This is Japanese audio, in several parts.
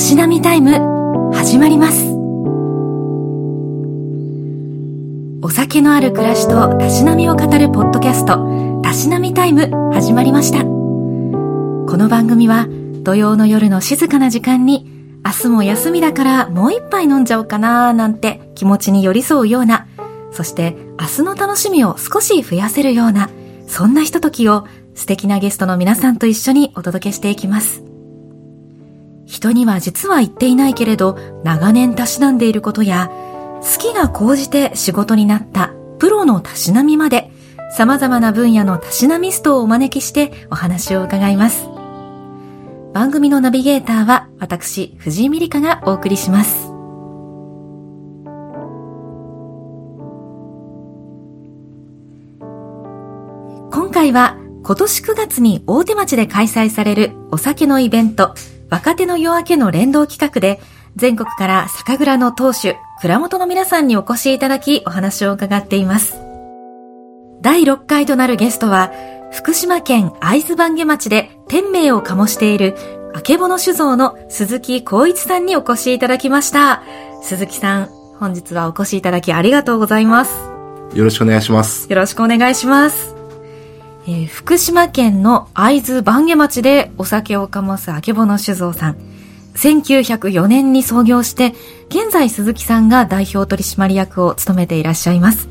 しなみタイム。始まります。お酒のある暮らしとたしなみを語るポッドキャスト。たしなみタイム。始まりました。この番組は土曜の夜の静かな時間に明日も休みだからもう一杯飲んじゃおうかななんて気持ちに寄り添うようなそして明日の楽しみを少し増やせるようなそんなひとときを素敵なゲストの皆さんと一緒にお届けしていきます。人には実は言っていないけれど長年たしなんでいることや好きが高じて仕事になったプロのたしなみまで様々な分野のたしなみストをお招きしてお話を伺います。番組のナビゲーターは私、藤井美里香がお送りします。今回は今年9月に大手町で開催されるお酒のイベント若手の夜明けの連動企画で、全国から酒蔵の当主、蔵元の皆さんにお越しいただき、お話を伺っています。第6回となるゲストは、福島県会津番下町で天命を醸している、あけぼの酒造の鈴木光一さんにお越しいただきました。鈴木さん、本日はお越しいただきありがとうございます。よろしくお願いします。よろしくお願いします。えー、福島県の会津番下町でお酒を醸すあけぼの酒造さん。1904年に創業して、現在鈴木さんが代表取締役を務めていらっしゃいます。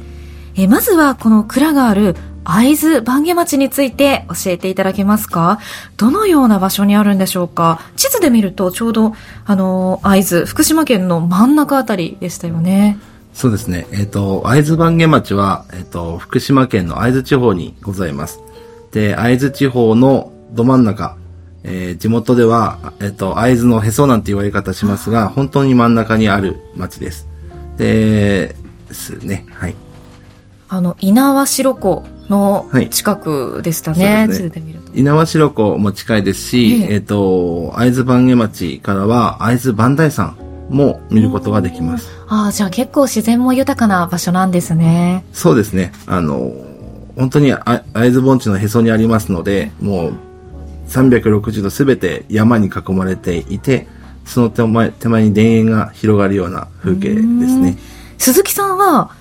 えー、まずはこの蔵がある会津番下町について教えていただけますか？どのような場所にあるんでしょうか？地図で見るとちょうど、あの、会津、福島県の真ん中あたりでしたよね。そうですね。えっ、ー、と、会津番下町は、えっ、ー、と、福島県の会津地方にございます。で、会津地方のど真ん中、えー、地元では、えっ、ー、と、会津のへそなんて言われ方しますが、本当に真ん中にある町です。で、ですね。はい。あの、猪苗代湖の近くでしたね。はい、ね。猪苗代湖も近いですし、えっ、ー、と、会津番下町からは会津磐梯山も見ることができます。ああ、じゃあ結構自然も豊かな場所なんですね。そうですね。あの、本当に会津盆地のへそにありますので、もう360度すべて山に囲まれていて、その手前手前に田園が広がるような風景ですね。鈴木さんは、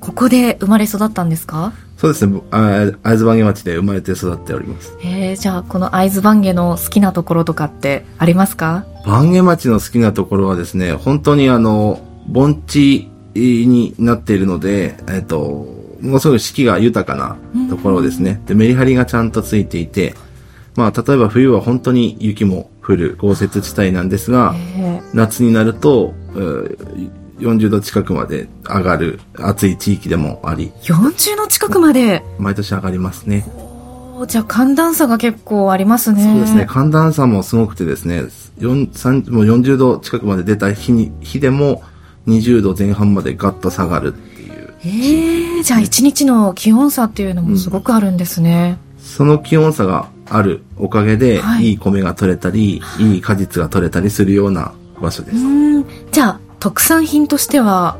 ここで生まれ育ったんですか？そうですね。会津番下町で生まれて育っております。えー、じゃあ、この会津番下の好きなところとかってありますか？番下町の好きなところはですね、本当にあの、盆地になっているので、えっ、と、ものすごい四季が豊かなところですね。で、メリハリがちゃんとついていて、まあ、例えば冬は本当に雪も降る豪雪地帯なんですが、夏になると、40度近くまで上がる暑い地域でもあり。40度近くまで？毎年上がりますね。じゃあ寒暖差が結構ありますね。そうですね。寒暖差もすごくてですね、4もう40度近くまで出た日に、日でも20度前半までガッと下がるええじゃあ一日の気温差っていうのもすごくあるんですね。うん、その気温差があるおかげで、はい、いい米が取れたり、いい果実が取れたりするような場所です。じゃあ、特産品としては？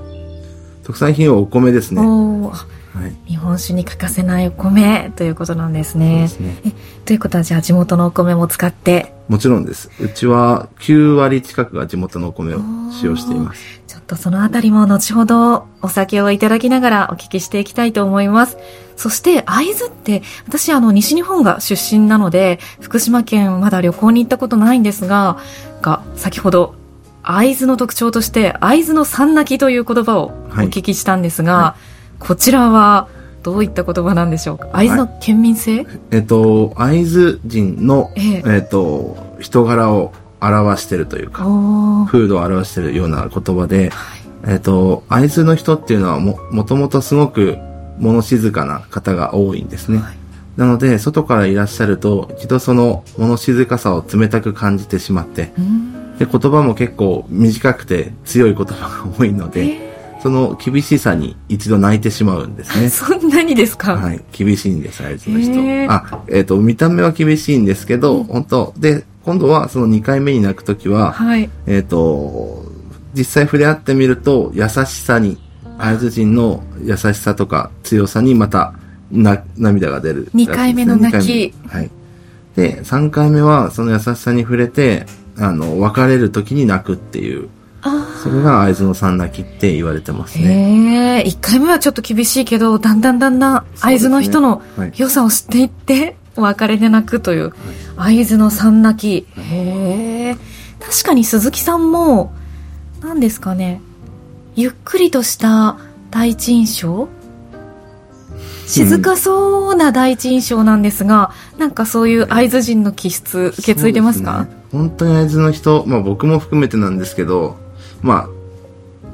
特産品はお米ですね。はい、日本酒に欠かせないお米ということなんですね。ですねということはじゃあ地元のお米も使って？もちろんです。うちは9割近くが地元のお米を使用しています。とそのあたりも後ほどお酒をいただきながらお聞きしていきたいと思います。そして会津って私あの西日本が出身なので福島県まだ旅行に行ったことないんですが、が先ほど会津の特徴として会津の三泣きという言葉をお聞きしたんですが、はい。はい、こちらはどういった言葉なんでしょうか？会津の県民性、はい、えっと、会津人の、ええ。えっと、人柄を表してるというか、風土を表してるような言葉で、はい、えっ、と、会津の人っていうのはも、もともとすごく物静かな方が多いんですね。はい、なので、外からいらっしゃると、一度その物静かさを冷たく感じてしまって、で、言葉も結構短くて強い言葉が多いので、その厳しさに一度泣いてしまうんですね。そんなにですか？はい。厳しいんです、会津の人。あ、えっ、ー、と、見た目は厳しいんですけど、うん、本当で、今度はその2回目に泣くときは、はい、えっ、ー、と、実際触れ合ってみると、優しさに、会津人の優しさとか強さにまたな涙が出る、ね。2回目の泣き。はい。で、3回目はその優しさに触れて、あの、別れる時に泣くっていう。それが会津の三泣きって言われてますね。へえ、1回目はちょっと厳しいけど、だんだんだんだん会津の人の良さを知っていって、お別れで泣くという、会津の三泣き。へえ。確かに鈴木さんも、何ですかね、ゆっくりとした第一印象？静かそうな第一印象なんですが、うん、なんかそういう会津人の気質受け継いでますか、ね、本当に会津の人、まあ僕も含めてなんですけど、まあ、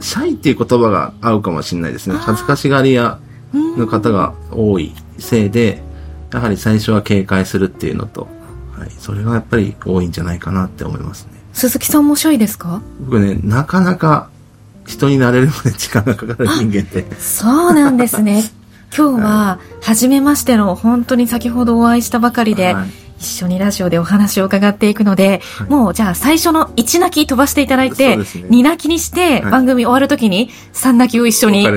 シャイっていう言葉が合うかもしれないですね。恥ずかしがり屋の方が多いせいで、やはり最初は警戒するっていうのと、はい、それがやっぱり多いんじゃないかなって思いますね。鈴木さんもシャイですか？僕ね、なかなか人になれるまで時間がかかる人間って。そうなんですね。今日は、初めましての、本当に先ほどお会いしたばかりで、はい、一緒にラジオでお話を伺っていくので、はい、もうじゃあ最初の1泣き飛ばしていただいて、ね、2泣きにして、番組終わるときに3泣きを一緒に。は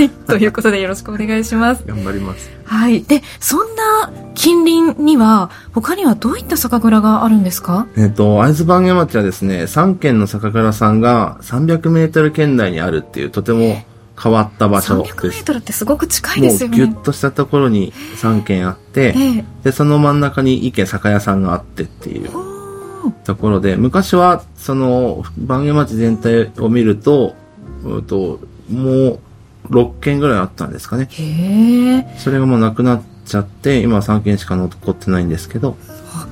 い。ということでよろしくお願いします。頑張ります。はい。で、そんな近隣には、他にはどういった酒蔵があるんですか？えっ、と、会津番屋町はですね、3軒の酒蔵さんが300メートル圏内にあるっていう、とても変わった場所です。300メートルってすごく近いですよね。もうギュッとしたところに3軒あって、で、その真ん中に1軒酒屋さんがあってっていうところで、昔は、その、番屋町全体を見ると、うともう6軒ぐらいあったんですかね。へそれがもうなくなっちゃって、今は3軒しか残ってないんですけど、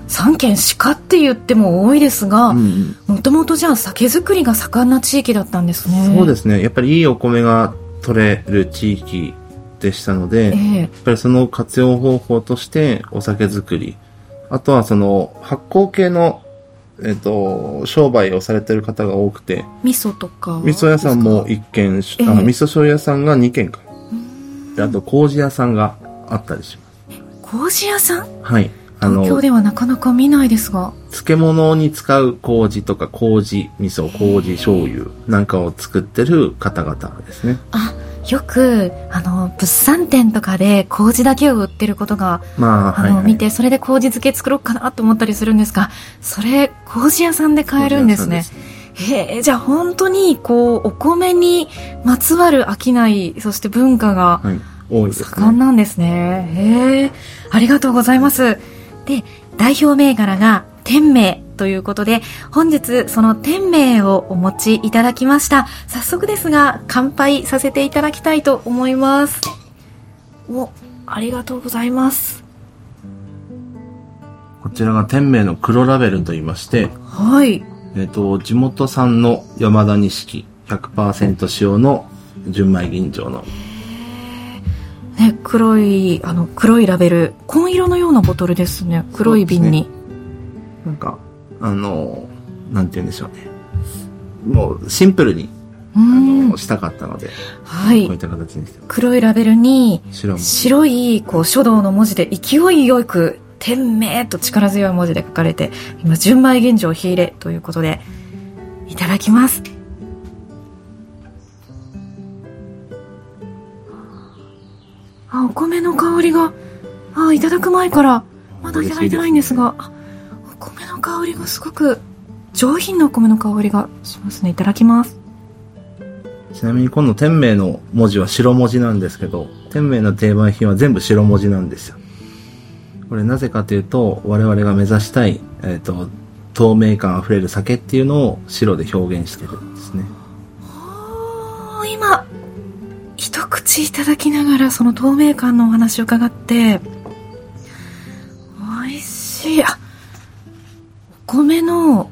3軒しかって言っても多いですがもともとじゃあ酒造りが盛んな地域だったんですねそうですねやっぱりいいお米が取れる地域でしたので、えー、やっぱりその活用方法としてお酒造りあとはその発酵系のえっ、ー、と、商売をされてる方が多くて。味噌とか。味噌屋さんも1軒、えー、あ味噌醤油屋さんが2軒か。で、あと、麹屋さんがあったりします。麹屋さん？はい。東京ではなかなか見ないですが。漬物に使う麹とか麹味噌麹醤油なんかを作ってる方々ですね。あよくあの物産展とかで麹だけを売ってることが、まあ、あの、はい。はい、見てそれで麹漬け作ろうかなと思ったりするんですがそれ麹屋さんで買えるんですね。へえじゃあ本当にこうお米にまつわる商いそして文化が盛んなんですね、へえありがとうございますで、代表銘柄が天明ということで、本日その天明をお持ちいただきました。早速ですが、乾杯させていただきたいと思います。お、ありがとうございます。こちらが天明の黒ラベルと言いまして、はい。えっ、ー、と、地元産の山田錦100%使用の純米吟醸のね、黒い、あの、黒いラベル。紺色のようなボトルですね。黒い瓶に。ね、なんか、あの、なんて言うんでしょうね。もう、シンプルに、あの、したかったので、はい。こういった形にして黒いラベルに、白い、こう、書道の文字で勢いよく、天命と力強い文字で書かれて、今、純米現状火入れということで、いただきます。あ、お米の香りが、あ、いただく前から、まだいただいてないんですが、お米の香りがすごく、上品なお米の香りがしますね。いただきます。ちなみに今度天明の文字は白文字なんですけど、天明の定番品は全部白文字なんですよ。これなぜかというと、我々が目指したい、えっ、ー、と、透明感あふれる酒っていうのを白で表現してるんですね。今、一口いただきながらその透明感のお話を伺って美味しい。あお米の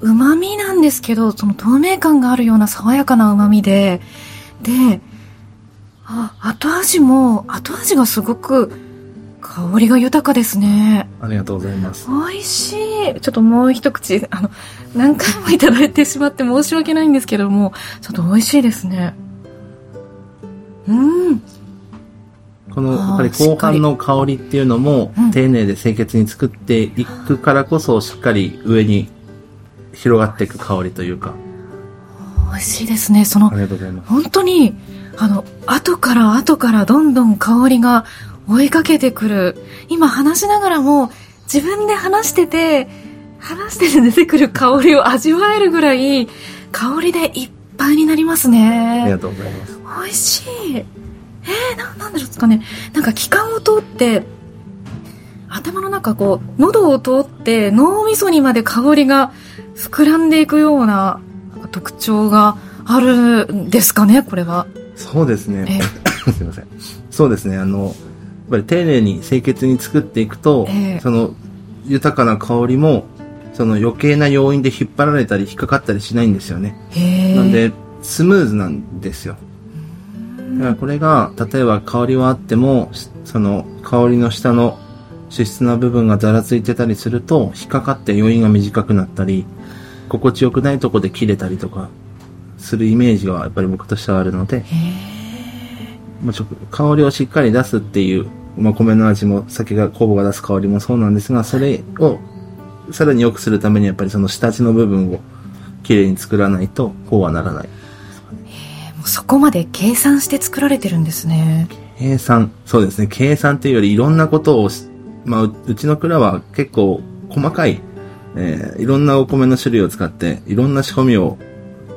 うまみなんですけどその透明感があるような爽やかなうまみで。であ後味も後味がすごく香りが豊かですね。ありがとうございます。美味しい。ちょっともう一口あの何回もいただいてしまって申し訳ないんですけどもちょっと美味しいですねうん。このやっぱり後半の香りっていうのも丁寧で清潔に作っていくからこそしっかり上に広がっていく香りというか。美味しいですね。そのありがとうございます。本当にあの後から後からどんどん香りが追いかけてくる。今話しながらも自分で話してて話して出てくる香りを味わえるぐらい香りでいっぱいになりますね。ありがとうございます。美味しい。えー、ななんですかね。なんか気管を通って頭の中こう喉を通って脳みそにまで香りが膨らんでいくような特徴があるんですかねこれは。そうですね、えー、すいません。そうですね。あのやっぱり丁寧に清潔に作っていくと、えー、その豊かな香りもその余計な要因で引っ張られたり引っかかったりしないんですよね。なんでスムーズなんですよ。だからこれが例えば香りはあってもその香りの下の脂質な部分がざらついてたりすると引っかかって余韻が短くなったり心地よくないとこで切れたりとかするイメージがやっぱり僕としてはあるのでまあ、香りをしっかり出すっていう、まあ、米の味も酒が酵母が出す香りもそうなんですがそれをさらに良くするためにやっぱりその下地の部分をきれいに作らないとこうはならない。そこまで計算して作られてるんですね。計算そうですね。計算っていうよりいろんなことをまあ、うちの蔵は結構細かい、えー、いろんなお米の種類を使って、いろんな仕込みを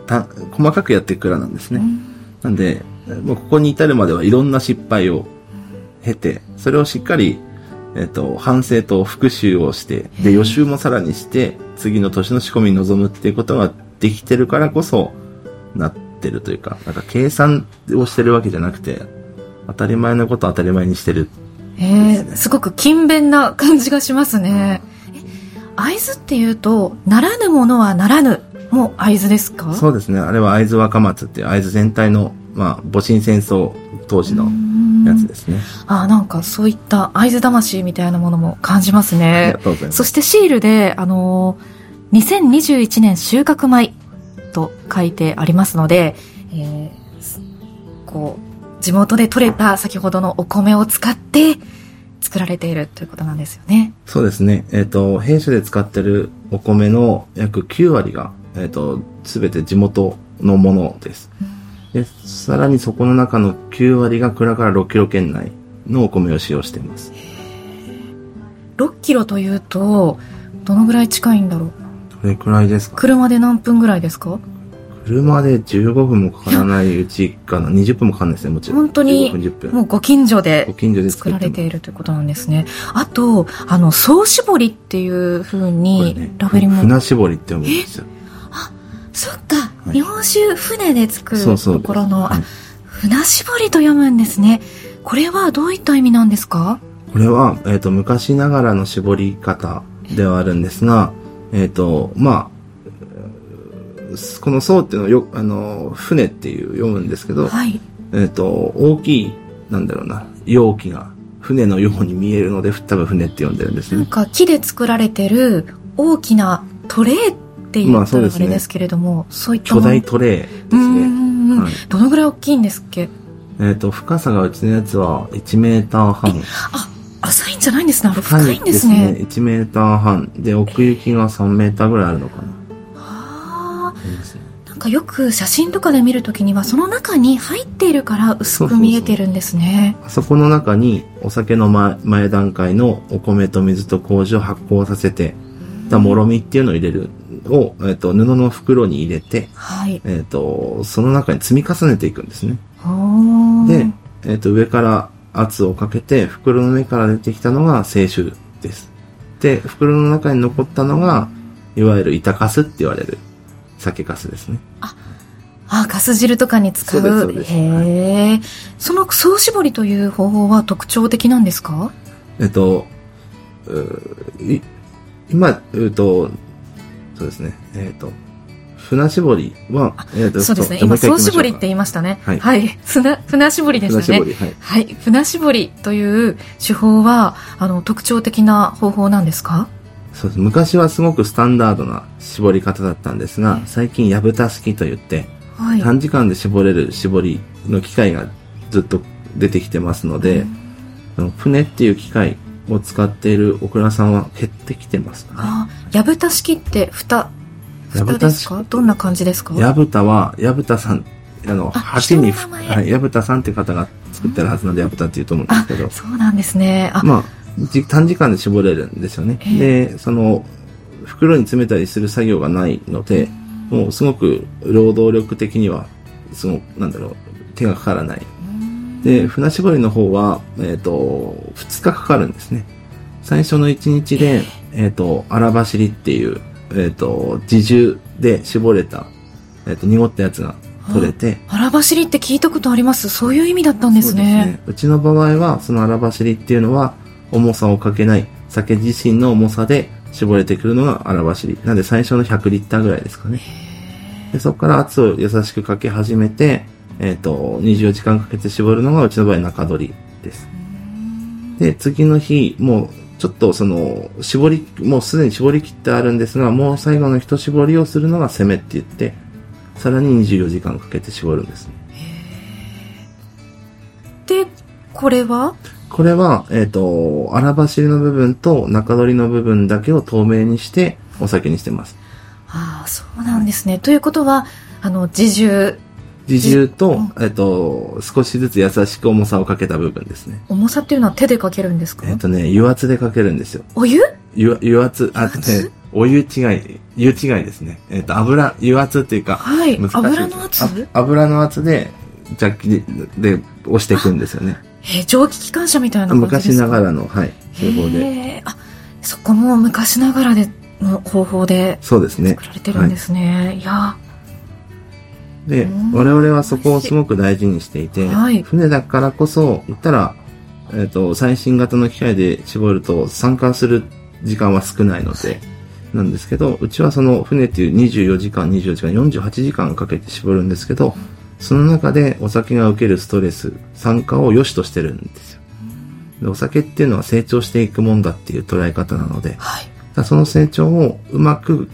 た細かくやっていく蔵なんですね。うん、なんで、もうここに至るまではいろんな失敗を経て、それをしっかり、えっ、ー、と、反省と復習をして、で、予習もさらにして、次の年の仕込みに臨むっていうことができてるからこそ、なってるというか、なんか計算をしてるわけじゃなくて、当たり前のことを当たり前にしてるえー、すごく勤勉な感じがしますね。会津っていうと、ならぬものはならぬも会津ですか？そうですね。あれは会津若松っていう会津全体の、まあ、戊辰戦争当時のやつですね。ああ、なんかそういった会津魂みたいなものも感じますね。そしてシールで、あのー、2021年収穫米と書いてありますので、えー、こう、地元で採れた先ほどのお米を使って作られているということなんですよね。そうですね。えっ、ー、と、弊社で使ってるお米の約9割が、えっ、ー、と、すべて地元のものです。うん、で、さらにそこの中の9割が蔵から6キロ圏内のお米を使用しています。6キロというと、どのぐらい近いんだろう？どれくらいですか？車で何分ぐらいですか？車で15分もかからないうちかな。20分もかかんないですね、もちろん。本当に、もうご近所で作られているということなんですね。あと、あの、総絞りっていうふうに、ね、ラベリも。船絞りって読むんですよ。あ、そっか、はい、日本酒船で作るところの、はい、あ、船絞りと読むんですね。これはどういった意味なんですか？これは、えっ、ー、と、昔ながらの絞り方ではあるんですが、えっ、ー、と、まあ、この層っていうのはよ、あの、船っていう読むんですけど、はい、えっ、と、大きい、なんだろうな、容器が船のように見えるので、多分船って呼んでるんですね。なんか木で作られてる大きなトレーっていうとあれですけれども、まあそうね、そういった巨大トレーですね。はい、どのぐらい大きいんですっけ？えっ、と、深さがうちのやつは1メーター半。あ、浅いんじゃないんですね。深いんですね。ですね。1メーター半。で、奥行きが3メーターぐらいあるのかな。なんかよく写真とかで見るときにはその中に入っているから薄く見えてるんですねそこの中にお酒の前前段階のお米と水と麹を発酵させてたもろみっていうのを入れるを、えーと、布の袋に入れて、はい。えーと、その中に積み重ねていくんですね。で、えーと、上から圧をかけて袋の上から出てきたのが清酒です。で袋の中に残ったのがいわゆる板かすって言われる酒粕ですね。あ、あ、粕汁とかに使う。そうです、へえ、はい、その総絞りという方法は特徴的なんですか？えっと、今、えっと、そうですね、えっと、船絞りは、えー、とそうですね。今、総絞りって言いましたね。はい。はい、船船絞りでしたね。はい、はい。船絞りという手法は、あの、特徴的な方法なんですか？そうです昔はすごくスタンダードな絞り方だったんですが、最近やぶた式といって、はい、短時間で絞れる絞りの機械がずっと出てきてますので、うん、船っていう機械を使っているオクラさんは減ってきてます、ね、あやぶた式って蓋蓋ですか？どんな感じですか？やぶたはやぶたさんあの橋にはいぶたさんって方が作ってるはずなんでやぶたっていうと思うんですけど。そうなんですね。あまあ短時間で絞れるんですよね。で、その、袋に詰めたりする作業がないので、もうすごく労働力的には、すごく、なんだろう、手がかからない。で、船絞りの方は、えっ、ー、と、2日かかるんですね。最初の1日で、えっ、ー、と、荒走りっていう、えっ、ー、と、自重で絞れた、えっ、と、濁ったやつが取れて。荒走りって聞いたことありますそういう意味だったんですね。うすね。うちの場合は、その荒走りっていうのは、重さをかけない、酒自身の重さで絞れてくるのが荒走り。なんで最初の100リッターぐらいですかね。でそこから圧を優しくかけ始めて、えっ、ー、と、24時間かけて絞るのがうちの場合中取りです。で、次の日、もう、ちょっとその、絞り、もうすでに絞り切ってあるんですが、もう最後の一絞りをするのが攻めって言って、さらに24時間かけて絞るんですね。で、これは？これは、えっ、ー、と、荒走りの部分と中取りの部分だけを透明にしてお酒にしてます。ああ、そうなんですね。ということは、あの、自重。自重と、えっ、ー、と、少しずつ優しく重さをかけた部分ですね。重さっていうのは手でかけるんですか？えっ、ー、とね、油圧でかけるんですよ。お湯？油油圧、あとね、お湯違い、湯違いですね。えっ、と、油、油圧っていうか、はい、油の圧？油の圧で、ジャッキで押していくんですよね。えー、蒸気機関車みたいな昔ながらの、はい、製法で。あ、そこも昔ながらでの方法でそうですね。作られてるんですね。はい、いやで、我々はそこをすごく大事にしていて、はい、船だからこそ、言ったら、えっ、ー、と、最新型の機械で絞ると参加する時間は少ないので、なんですけど、うちはその船っていう24時間、24時間、48時間かけて絞るんですけど、その中でお酒が受けるストレス、酸化を良しとしてるんですよ。でお酒っていうのは成長していくもんだっていう捉え方なので、はい、その成長をうまく、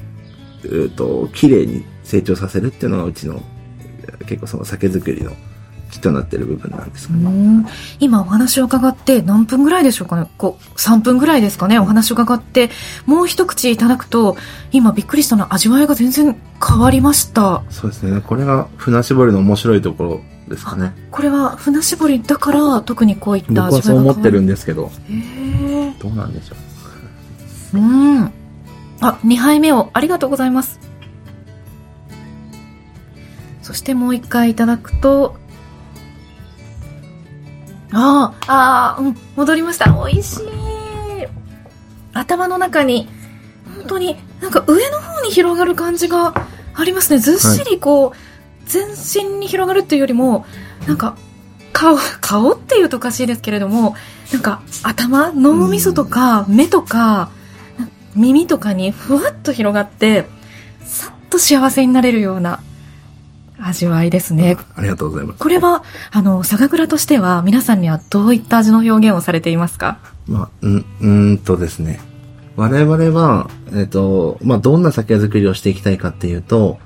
えーと、綺麗に成長させるっていうのがうちの結構その酒造りの木となってる部分なんですかね。今お話を伺って何分ぐらいでしょうかね。こう3分ぐらいですかね。お話を伺ってもう一口いただくと今びっくりしたのは味わいが全然変わりました。そうですね。これが船絞りの面白いところですかね。これは船絞りだから特にこういった味わいがそう思ってるんですけど。どうなんでしょう。うん。あ2杯目をありがとうございますそしてもう一回いただくとああ、ああ、うん、戻りました。美味しい。頭の中に、本当に、なんか上の方に広がる感じがありますね。ずっしりこう、はい、全身に広がるっていうよりも、なんか、顔、顔っていうとおかしいですけれども、なんか頭、脳みそとか目とか、耳とかにふわっと広がって、さっと幸せになれるような、味わいですね。ありがとうございます。これは、あの、酒蔵としては、皆さんにはどういった味の表現をされていますか？まあ、うん、うんとですね。我々は、えっ、ー、と、まあ、どんな酒造りをしていきたいかっていうと、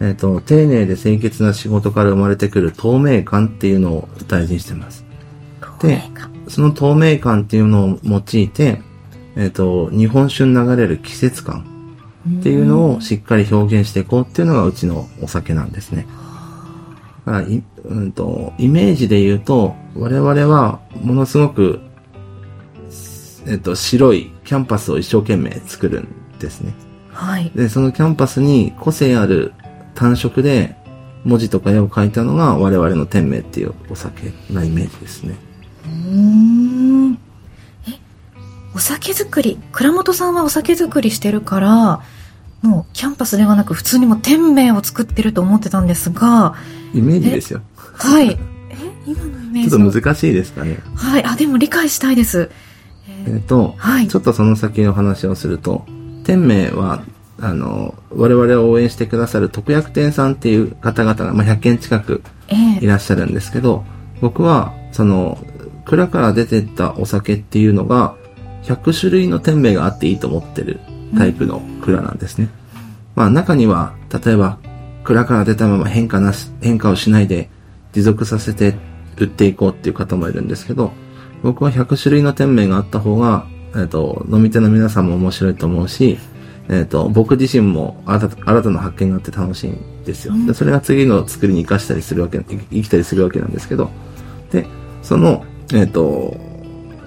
えっ、ー、と、丁寧で清潔な仕事から生まれてくる透明感っていうのを大事にしてます。で、その透明感っていうのを用いて、えっ、ー、と、日本酒に流れる季節感っていうのをしっかり表現していこうっていうのがうちのお酒なんですね。だからい、うんと、イメージで言うと、我々はものすごく、えっと、白いキャンパスを一生懸命作るんですね。はい。で、そのキャンバスに個性ある単色で文字とか絵を描いたのが我々の天明っていうお酒なイメージですね。うん。え、お酒作り、蔵元さんはお酒作りしてるから、もうキャンバスではなく普通にも天明を作ってると思ってたんですが、イメージですよ。はい。え、今のイメージちょっと難しいですかね。はい。あ、でも理解したいです。えっ、ー、と、はい、ちょっとその先の話をすると、天命は、あの、我々を応援してくださる特約店さんっていう方々が、まあ、100件近くいらっしゃるんですけど、えー、僕は、その、蔵から出てったお酒っていうのが、100種類の店名があっていいと思ってるタイプの蔵なんですね。うん、まあ中には、例えば蔵から出たまま変化なし、変化をしないで持続させて売っていこうっていう方もいるんですけど、僕は100種類の店名があった方が、えっ、ー、と、飲み手の皆さんも面白いと思うし、えっ、ー、と、僕自身も新た新たな発見があって楽しいんですよ。で、それが次の作りに活かしたりするわけ、生きたりするわけなんですけど、で、その、えっ、ー、と、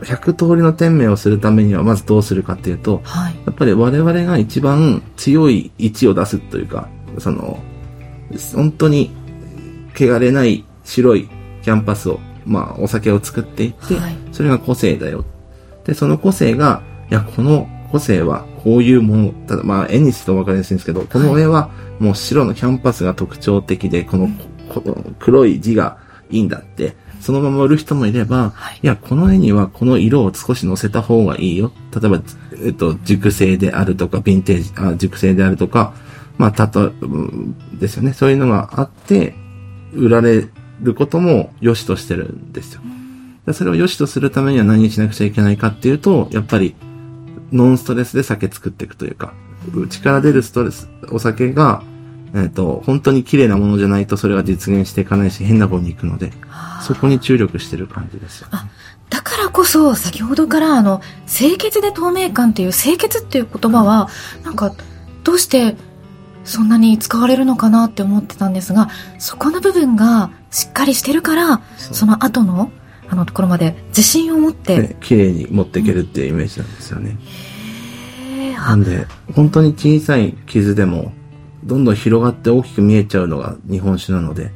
100通りの天命をするためにはまずどうするかっていうと、はい、やっぱり我々が一番強い位置を出すというか、その、本当に汚れない白いキャンバスを、まあ、お酒を作っていって、はい、それが個性だよ。で、その個性が、いや、この個性はこういうもの、ただまあ、絵にすると分かりやすいんですけど、この絵はもう白のキャンバスが特徴的で、この、この黒い字がいいんだって、そのまま売る人もいれば、はい、いや、この絵にはこの色を少し乗せた方がいいよ。例えば、えっと、熟成であるとか、ヴィンテージ、あ熟成であるとか、まあ、たと、ですよね。そういうのがあって、売られることも良しとしてるんですよ。それを良しとするためには何しなくちゃいけないかっていうと、やっぱり、ノンストレスで酒作っていくというか、内から出るストレス、お酒が、えっ、ー、と、本当に綺麗なものじゃないとそれが実現していかないし、変な方に行くので、そこに注力してる感じですよ、あ、だからこそ、先ほどからあの、清潔で透明感っていう、清潔っていう言葉は、なんか、どうしてそんなに使われるのかなって思ってたんですが、そこの部分がしっかりしてるから、その後の、あのところまで自信を持って。綺麗に持っていけるっていうイメージなんですよね。うん、なんで、本当に小さい傷でも、どんどん広がって大きく見えちゃうのが日本酒なので、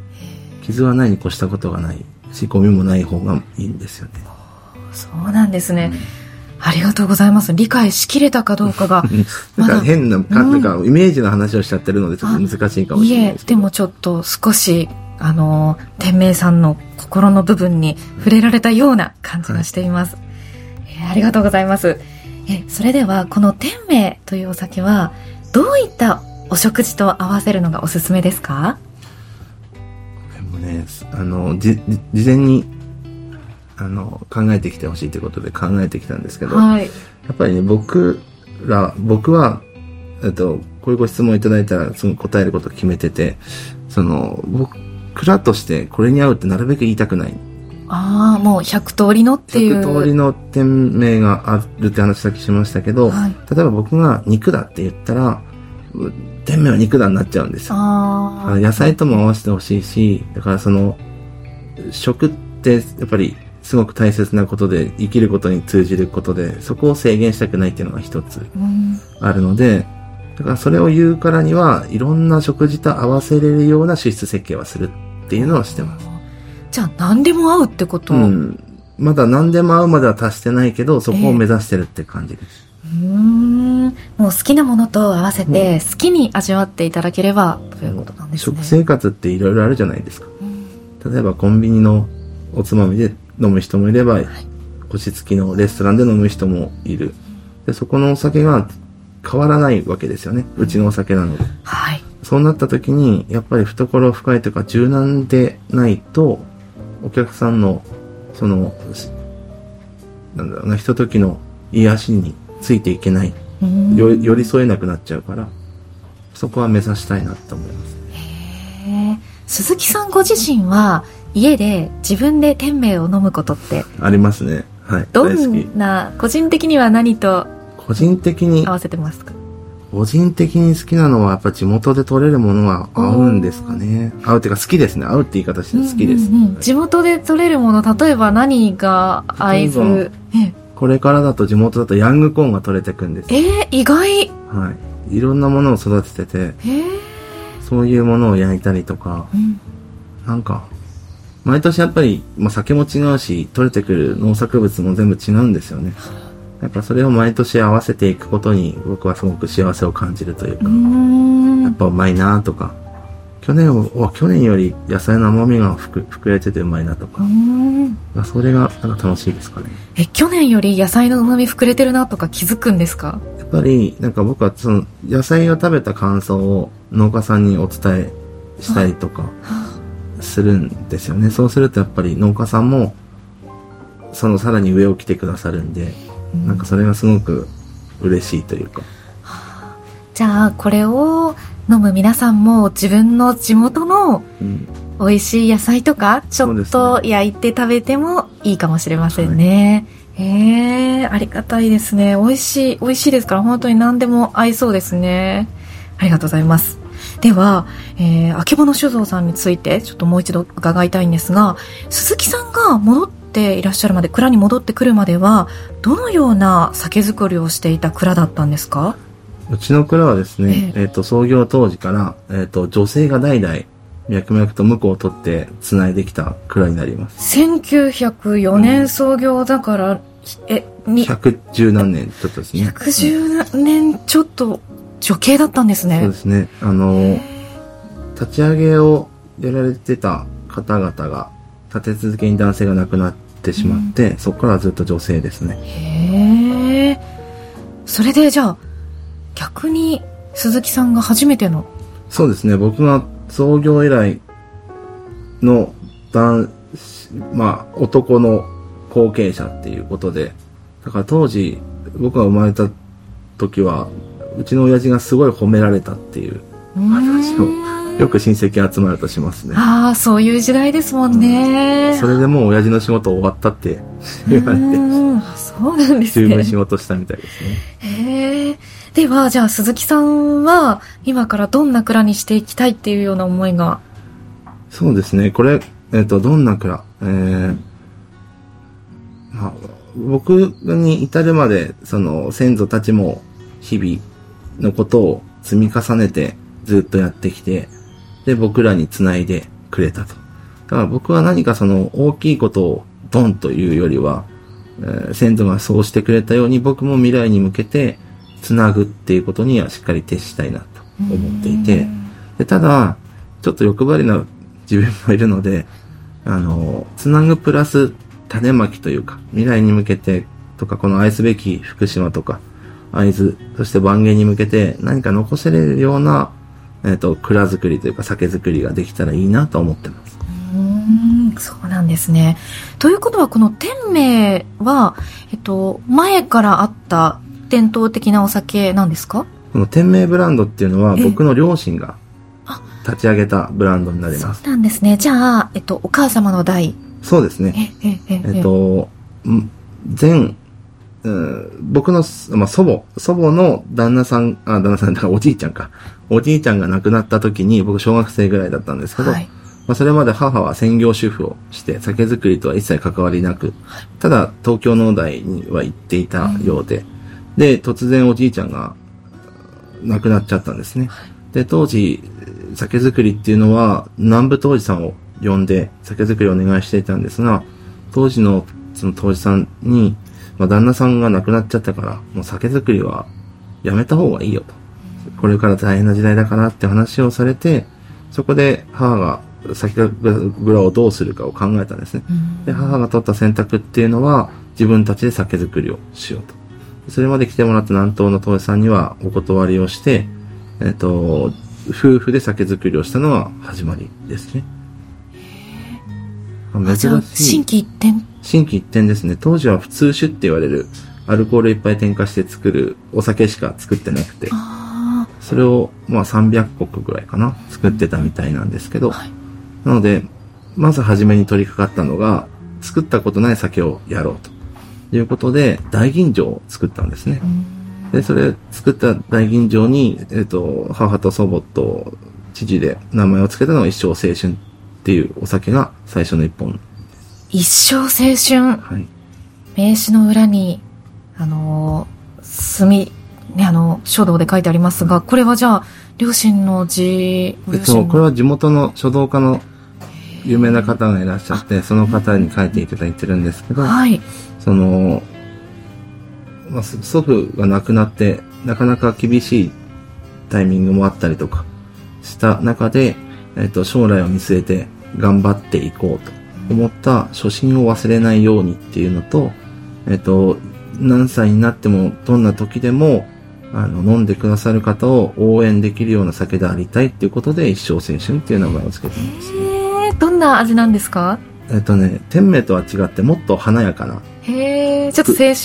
傷はないに越したことがないし、ゴミもない方がいいんですよね。そうなんですね。うん、ありがとうございます。理解しきれたかどうかが。なんか変な、うん、なんかイメージの話をしちゃってるので、ちょっと難しいかもしれないですいえ、でもちょっと少し、あの、天明さんの心の部分に触れられたような感じがしています。はい、えー、ありがとうございます。え、それでは、この天明というお酒は、どういったお食事と合わせるのがおすすめですか？でもね、あの、じ、事前に、あの、考えてきてほしいということで考えてきたんですけど、はい、やっぱりね、僕ら、僕は、えっと、こういうご質問いただいたら、すぐ答えることを決めてて、その、僕らとしてこれに合うってなるべく言いたくない。ああ、もう100通りのっていう。100通りの店名があるって話さっきしましたけど、はい、例えば僕が肉だって言ったら、店名は肉だになっちゃうんですよ。野菜とも合わせてほしいし、だからその、食ってやっぱりすごく大切なことで、生きることに通じることで、そこを制限したくないっていうのが一つあるので、だからそれを言うからには、いろんな食事と合わせれるような脂質設計はするっていうのをしてます。じゃあ何でも合うってこと？うん。まだ何でも合うまでは達してないけど、そこを目指してるって感じです。えー、うん。もう好きなものと合わせて、好きに味わっていただければ、ということなんですね。食生活っていろいろあるじゃないですか。例えばコンビニのおつまみで飲む人もいれば、はい、星付きのレストランで飲む人もいる。で、そこのお酒が変わらないわけですよね。うちのお酒なので。はい。そうなった時に、やっぱり懐深いというか柔軟でないと、お客さんの、その、なんだろうな、ひとときの癒しについていけない。寄り添えなくなっちゃうから、そこは目指したいなと思います。へ鈴木さんご自身は、家で自分で天命を飲むことってありますね。はい。どんな、個人的には何と個人的に合わせてますか？個人的に好きなのはやっぱ地元で取れるものは合うんですかね。合うっていうか好きですね。合うって言い方して好きです、うんうんうん地元で取れるもの、例えば何が合図これからだと地元だとヤングコーンが取れてくんです。えー、意外はい。いろんなものを育ててて、そういうものを焼いたりとか、うん、なんか、毎年やっぱり、まあ、酒も違うし、取れてくる農作物も全部違うんですよね。やっぱそれを毎年合わせていくことに僕はすごく幸せを感じるというか、うやっぱうまいなとか、去年は、去年より野菜の甘みがふく膨れててうまいなとか、それがなんか楽しいですかね。え、去年より野菜の旨味膨れてるなとか気づくんですか？やっぱり、なんか僕はその野菜を食べた感想を農家さんにお伝えしたりとかするんですよね。そうするとやっぱり農家さんも、そのさらに上を来てくださるんで、なんかそれがすごく嬉しいというか。じゃあこれを飲む皆さんも自分の地元の美味しい野菜とかちょっと焼いて食べてもいいかもしれませんね。はい、えー、ありがたいですね。美味しい、美味しいですから本当に何でも合いそうですね。ありがとうございます。では、えー、あけぼの酒造さんについてちょっともう一度伺いたいんですが、鈴木さんが戻っっていらっしゃるまで蔵に戻ってくるまではどのような酒造りをしていた蔵だったんですか？うちの蔵はですね、えっ、ー、と、創業当時から、えっ、ー、と、女性が代々、脈々と向こうを取って繋いできた蔵になります。1904年創業だから、うん、え、に。110何年ちょっとですね。110年ちょっと女系だったんですね。そうですね。あの、立ち上げをやられてた方々が、立て続けに男性が亡くなってしまって、うん、そこからずっと女性ですね。へえ。それでじゃあ、逆に鈴木さんが初めての。そうですね。僕が創業以来の男まあ男の後継者っていうことで。だから当時僕が生まれた時はうちの親父がすごい褒められたっていう。話をよく親戚集まるとしますね。ああそういう時代ですもんね、うん、それでもう親父の仕事終わったって言われてそうなんですね。十分仕事したみたいですね。へえでは、じゃあ鈴木さんは今からどんな蔵にしていきたいっていうような思いが？そうですね。これ、えっ、ー、と、どんな蔵？えー、まあ、僕に至るまで、その先祖たちも日々のことを積み重ねてずっとやってきて、で、僕らにつないでくれたと。だから僕は何かその大きいことをドンというよりは、えー、先祖がそうしてくれたように僕も未来に向けてつなぐっていうことにはしっかり徹したいなと思っていて、でただ、ちょっと欲張りな自分もいるので、あの、つなぐプラス種まきというか、未来に向けてとか、この愛すべき福島とか、会津、そして万元に向けて何か残せれるような、えっ、ー、と、蔵造りというか酒造りができたらいいなと思ってます。うんそうなんですね。ということは、この天明は、えっと、前からあった伝統的なお酒なんですか？この天明ブランドっていうのは僕の両親が立ち上げたブランドになります。そうなんですね。じゃあ、えっと、お母様の代。そうですね。え、え、えっと、前、うん、僕の、まあ、祖母、祖母の旦那さん、あ、旦那さんだからおじいちゃんか。おじいちゃんが亡くなった時に僕小学生ぐらいだったんですけど、はい、まあ、それまで母は専業主婦をして酒造りとは一切関わりなく、ただ東京農大には行っていたようで、うんで、突然おじいちゃんが亡くなっちゃったんですね。で、当時、酒造りっていうのは南部当時さんを呼んで酒造りをお願いしていたんですが、当時のその当時さんに、まあ、旦那さんが亡くなっちゃったから、もう酒造りはやめた方がいいよと。これから大変な時代だからって話をされて、そこで母が酒蔵をどうするかを考えたんですね。で、母が取った選択っていうのは、自分たちで酒造りをしようと。それまで来てもらった南東の当時さんにはお断りをして、えっ、ー、と、夫婦で酒造りをしたのが始まりですね。珍しい。新規一点新規一点ですね。当時は普通酒って言われる、アルコールいっぱい添加して作るお酒しか作ってなくて、それをまあ300国ぐらいかな、作ってたみたいなんですけど、はい、なので、まず初めに取り掛かったのが、作ったことない酒をやろうと。いうことで、大吟醸を作ったんですね。で、それ作った大吟醸に、えっ、ー、と、母と祖母と父で名前を付けたのが一生青春っていうお酒が最初の一本。一生青春？はい。名刺の裏に、あのー、墨、ね、あの、書道で書いてありますが、これはじゃあ、両親の字、えっと、これは地元の書道家の有名な方がいらっしゃって、その方に書いていただいてるんですけど、はい。その、まあ、祖父が亡くなって、なかなか厳しいタイミングもあったりとかした中で、えっと、将来を見据えて頑張っていこうと思った初心を忘れないようにっていうのと、えっと、何歳になっても、どんな時でも、あの、飲んでくださる方を応援できるような酒でありたいっていうことで、一生青春っていう名前を付けてます。へどんな味なんですか？えっとね、天明とは違ってもっと華やかな。へえ、ちょっと青春。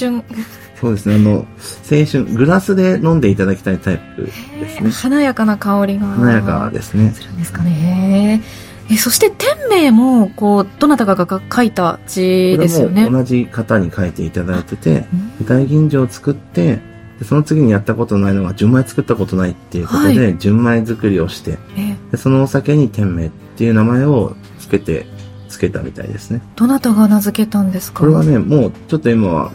そうですね、あの、青春、グラスで飲んでいただきたいタイプですね。華やかな香りが。華やかですね。するんですかね。え、そして天明も、こう、どなたかが書いた字ですよね。同じ方に書いていただいてて、大吟醸を作って、でその次にやったことないのが純米作ったことないっていうことで、はい、純米作りをして、でそのお酒に天明っていう名前をつけてつけたみたいですね。どなたが名付けたんですか？これはね、もうちょっと今は、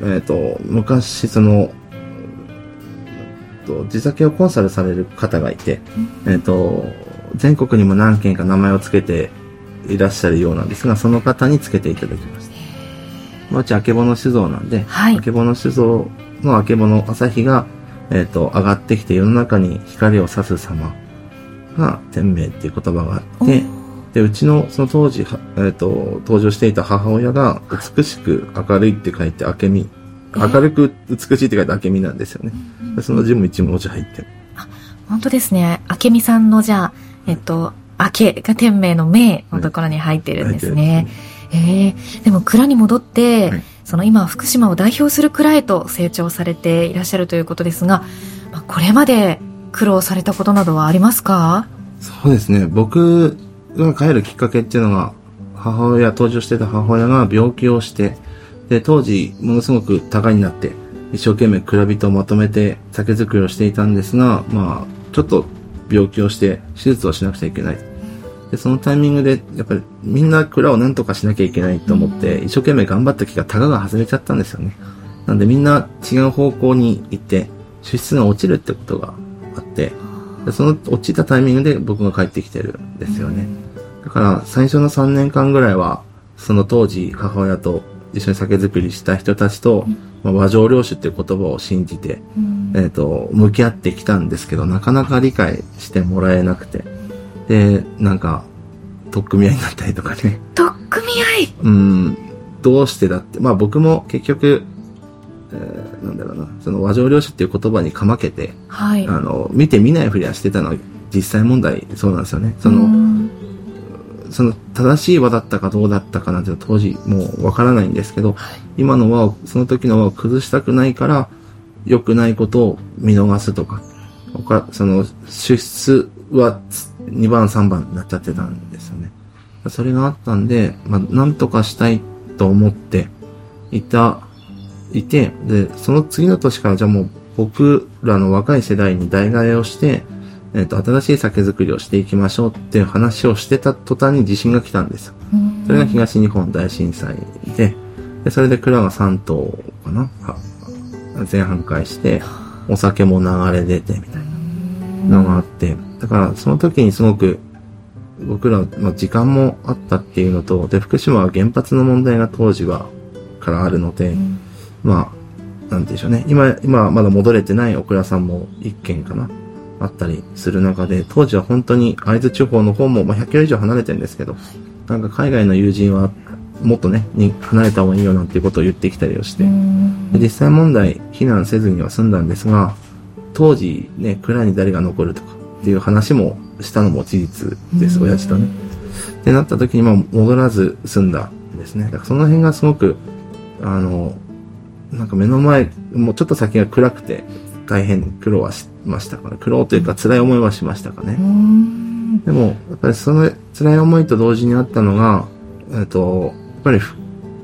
えっ、ー、と、昔その、と地酒をコンサルされる方がいて、えっ、と、全国にも何件か名前を付けていらっしゃるようなんですが、その方に付けていただきました。まあ、うち、あけぼの酒造なんで、はい、あけぼの酒造のあけぼの朝日が、えっ、ー、と、上がってきて世の中に光を差す様が天命っていう言葉があって、で、うちのその当時、えっ、ー、と、登場していた母親が、美しく明るいって書いて、明美。明るく美しいって書いて明美なんですよね。その字も一文字入ってる。あ、本当ですね。明美さんのじゃあ、えっと、明けが天命の命のところに入ってるんですね。はい、ええー、でも蔵に戻って、はい、その今福島を代表する蔵へと成長されていらっしゃるということですが、まあ、これまで苦労されたことなどはありますか？そうですね。僕が帰るきっかけっていうのが、母親、登場してた母親が病気をして、で、当時、ものすごく高になって、一生懸命蔵人をまとめて酒造りをしていたんですが、まあ、ちょっと病気をして手術をしなくちゃいけない。で、そのタイミングで、やっぱりみんな蔵を何とかしなきゃいけないと思って、一生懸命頑張った気がタガが外れちゃったんですよね。なんでみんな違う方向に行って、出出が落ちるってことがあって、でその落ちたタイミングで僕が帰ってきてるんですよね。だから最初の3年間ぐらいは、その当時母親と一緒に酒造りした人たちと、まあ、和上領主っていう言葉を信じて、えっ、と、向き合ってきたんですけど、なかなか理解してもらえなくて。で、なんか、取っ組み合いになったりとかね。取っ組み合？いうん、どうしてだって。まあ僕も結局、えー、なんだろうな、その和上領主っていう言葉にかまけて、はい。あの、見て見ないふりはしてたのは実際問題そうなんですよね。その、その正しい輪だったかどうだったかなんて当時もうわからないんですけど、はい、今の輪を、その時の輪を崩したくないから、良くないことを見逃すとか、他、その、出出は2番3番になっちゃってたんですよね。それがあったんで、まあ、なんとかしたいと思っていた、いて、で、その次の年からじゃあもう僕らの若い世代に代替えをして、えっ、ー、と、新しい酒造りをしていきましょうっていう話をしてた途端に地震が来たんですよ。それが東日本大震災で、で、それで蔵が3棟かな？前半壊して、お酒も流れ出てみたいなのがあって、だからその時にすごく僕らの時間もあったっていうのと、で、福島は原発の問題が当時はからあるので、まあ、なんでしょうね。今、今まだ戻れてないお蔵さんも一軒かな。あったりする中で、当時は本当に会津地方の方も、まあ、100キロ以上離れてるんですけど、なんか海外の友人はもっとね、に離れた方がいいよなんていうことを言ってきたりをして、で実際問題、避難せずには済んだんですが、当時ね、蔵に誰が残るとかっていう話もしたのも事実です、親父とね。ってなった時に、まあ、戻らず済んだんですね。だからその辺がすごく、あの、なんか目の前、もうちょっと先が暗くて、大変苦労はしましたかね。苦労というか辛い思いはしましたかね。でも、やっぱりその辛い思いと同時にあったのが、えっと、やっぱり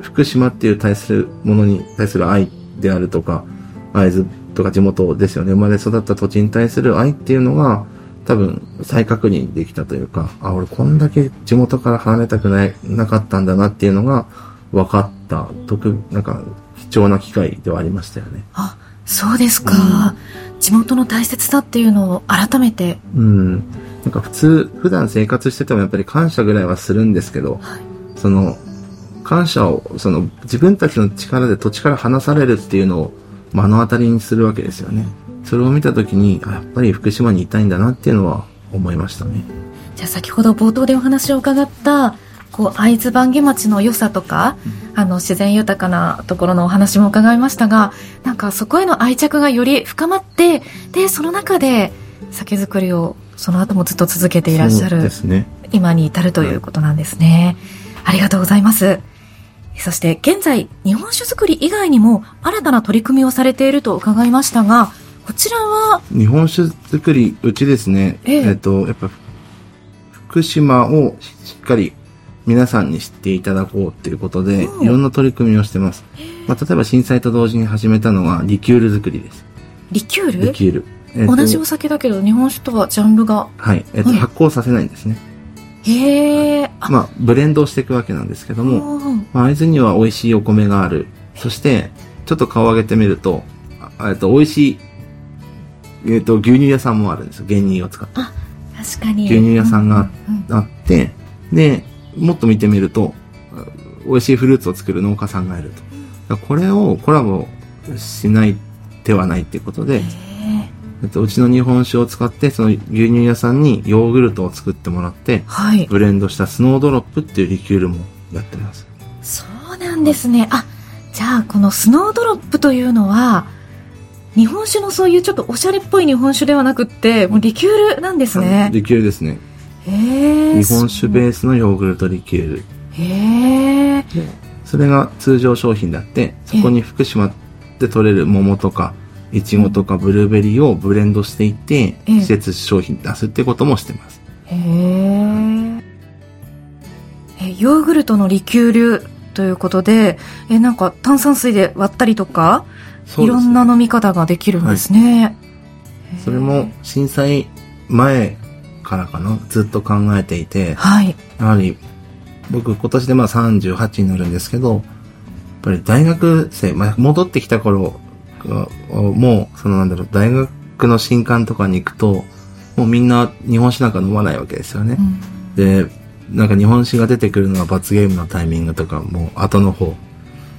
福島っていう対するものに対する愛であるとか、会津とか地元ですよね。生まれ育った土地に対する愛っていうのが、多分再確認できたというか、あ、俺こんだけ地元から離れたくない、なかったんだなっていうのが分かった、特、なんか貴重な機会ではありましたよね。あ、そうですか、うん、地元の大切さっていうのを改めて。うん。なんか普通普段生活しててもやっぱり感謝ぐらいはするんですけど、はい、その感謝をその自分たちの力で土地から離されるっていうのを目の当たりにするわけですよね。それを見た時にやっぱり福島にいたいんだなっていうのは思いましたね。じゃあ先ほど冒頭でお話を伺ったこう会津坂下町の良さとか、うん、あの自然豊かなところのお話も伺いましたがなんかそこへの愛着がより深まってでその中で酒造りをその後もずっと続けていらっしゃる、ね、今に至るということなんですね、はい、ありがとうございます。そして現在日本酒造り以外にも新たな取り組みをされていると伺いましたがこちらは？日本酒造りうちですね。えっ、えとやっぱ福島をしっかり皆さんに知っていただこうっていうことで、いろんな取り組みをしてます。まあ、例えば震災と同時に始めたのはリキュール作りです。リキュール？リキュール。えー、同じお酒だけど日本酒とはジャンルが？はい。えっ、ー、と、はい、発酵させないんですね。へえ。まあ、ブレンドをしていくわけなんですけども、まあ、会津には美味しいお米がある。そして、ちょっと顔を上げてみると、えっと、美味しい、えっと、牛乳屋さんもあるんですよ。原乳を使って。あ、確かに。牛乳屋さんがあって、で、もっと見てみると、美味しいフルーツを作る農家さんがいると。これをコラボしない手はないっていうことで、えっと、うちの日本酒を使って、その牛乳屋さんにヨーグルトを作ってもらって、はい、ブレンドしたスノードロップっていうリキュールもやってます。そうなんですね。あ、じゃあこのスノードロップというのは、日本酒のそういうちょっとおしゃれっぽい日本酒ではなくって、もうリキュールなんですね。リキュールですね。へ日本酒ベースのヨーグルトリキュール。へえ。それが通常商品であって、そこに福島で取れる桃とか、いちごとかブルーベリーをブレンドしていって、季節商品出すってこともしてます。へえ。ヨーグルトのリキュールということで、え、なんか炭酸水で割ったりとか、いろんな飲み方ができるんですね。はい、それも震災前からかな、ずっと考えていて、はい、やはり僕今年でまあ38になるんですけど、やっぱり大学生、まあ、戻ってきた頃もう、そのなんだろう、大学の新刊とかに行くと、もうみんな日本酒なんか飲まないわけですよね。うん、で、なんか日本酒が出てくるのが罰ゲームのタイミングとかもう後の方。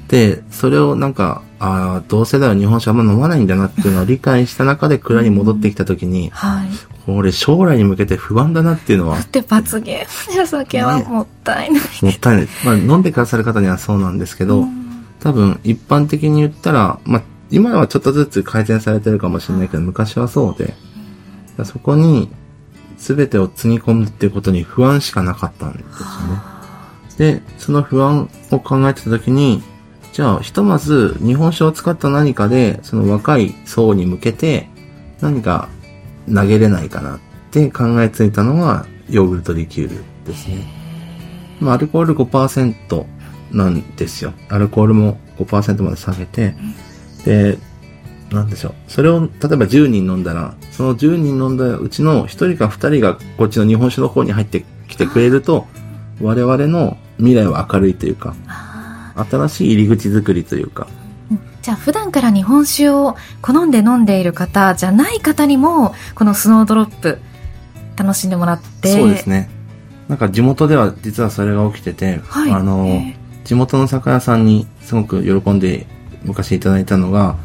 で、それをなんか、ああ、同世代は日本酒あんま飲まないんだなっていうのを理解した中で蔵に戻ってきた時に、はい。これ将来に向けて不安だなっていうのは。だって罰ゲームで酒はもったいない、ね、もったいない。まあ飲んでくださる方にはそうなんですけど、うん、多分一般的に言ったら、まあ今はちょっとずつ改善されてるかもしれないけど、昔はそうで、そこに全てをつぎ込むっていうことに不安しかなかったんですよね。で、その不安を考えてた時に、じゃあ、ひとまず日本酒を使った何かで、その若い層に向けて何か投げれないかなって考えついたのがヨーグルトリキュールですね。まあ、アルコール5%なんですよ。アルコールも5%まで下げて、で、なんでしょう。それを、例えば10人飲んだら、その10人飲んだうちの1人か2人がこっちの日本酒の方に入ってきてくれると、我々の未来は明るいというか、新しい入り口作りというか。じゃあ普段から日本酒を好んで飲んでいる方じゃない方にも、このスノードロップ、楽しんでもらって。そうですね。なんか地元では実はそれが起きてて、はい、あの、地元の酒屋さんにすごく喜んで昔いただいたのが、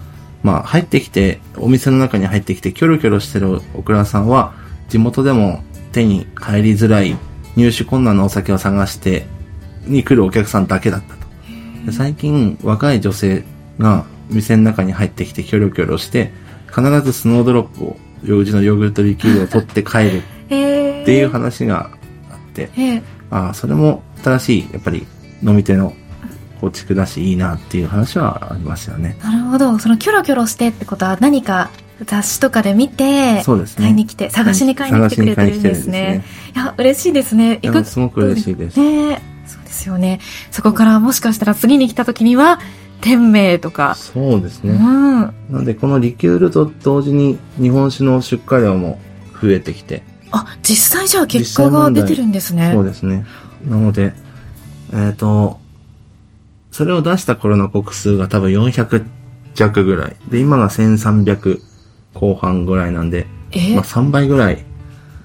まあ、入ってきて、お店の中に入ってきて、キョロキョロしてるオクラさんは、地元でも手に入りづらい、入手困難なお酒を探して、に来るお客さんだけだったと。最近、若い女性が店の中に入ってきて、キョロキョロして、必ずスノードロップを、うちのヨーグルトリキュールを取って帰るっていう話があって、ああ、それも新しい、やっぱり飲み手の構築だしいいなっていう話はありますよね。なるほど。そのキョロキョロしてってことは何か雑誌とかで見て、そうですね。買いに来て、探しに買いに来てくれてるんですね。ねいや、嬉しいですね。いや、すごく嬉しいです。ねですよね。そこからもしかしたら次に来た時には、店名とか。そうですね。うん。なので、このリキュールと同時に日本酒の出荷量も増えてきて。あ、実際じゃあ結果が出てるんですね。そうですね。なので、えっ、ー、と、それを出した頃の国数が多分400弱ぐらい。で、今が1300後半ぐらいなんで、まあ3倍ぐらい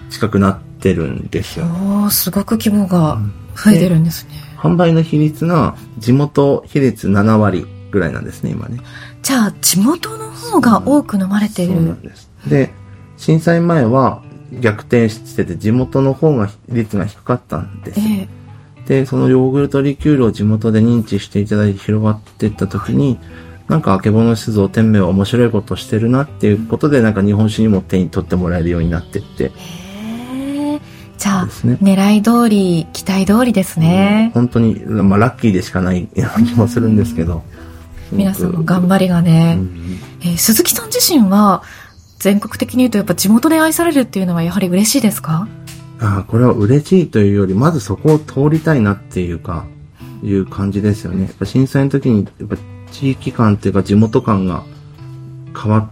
近くなってるんですよ。おすごく規模が増えてるんですね。販売の比率が地元比率7割ぐらいなんですね、今ね。じゃあ、地元の方が多く飲まれている。そうなんです。で、震災前は逆転してて地元の方が率が低かったんですよ。えーで、そのヨーグルトリキュールを地元で認知していただいて広がっていった時に、なんか、あけぼの酒造店名は面白いことしてるなっていうことで、なんか日本酒にも手に取ってもらえるようになってって。へじゃあ、ね、狙い通り、期待通りですね。うん、本当に、まあ、ラッキーでしかない 気もするんですけど。皆さんの頑張りがね、うん、えー、鈴木さん自身は、全国的に言うとやっぱ地元で愛されるっていうのはやはり嬉しいですか？ああ、これは嬉しいというより、まずそこを通りたいなっていうか、いう感じですよね。やっぱ震災の時に、やっぱ地域感っていうか地元感が変わっ